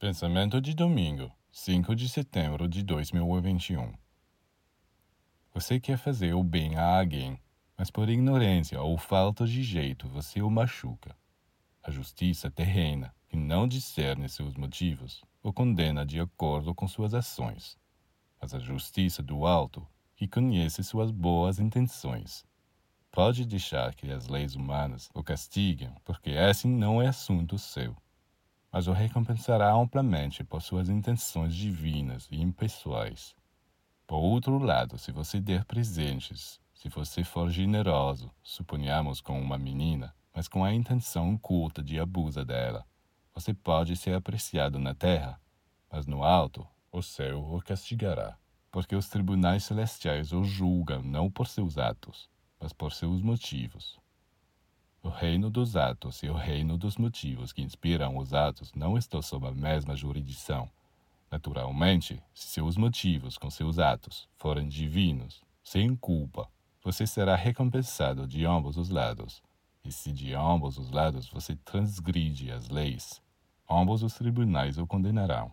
Pensamento de domingo, 5 de setembro de 2021. Você quer fazer o bem a alguém, mas por ignorância ou falta de jeito você o machuca. A justiça terrena, que não discerne seus motivos, o condena de acordo com suas ações. Mas a justiça do alto, que conhece suas boas intenções, pode deixar que as leis humanas o castiguem, porque esse não é assunto seu mas o recompensará amplamente por suas intenções divinas e impessoais. Por outro lado, se você der presentes, se você for generoso, suponhamos com uma menina, mas com a intenção oculta de abuso dela, você pode ser apreciado na terra, mas no alto o céu o castigará, porque os tribunais celestiais o julgam não por seus atos, mas por seus motivos. O reino dos atos e o reino dos motivos que inspiram os atos não estão sob a mesma jurisdição. Naturalmente, se seus motivos com seus atos forem divinos, sem culpa, você será recompensado de ambos os lados. E se de ambos os lados você transgride as leis, ambos os tribunais o condenarão.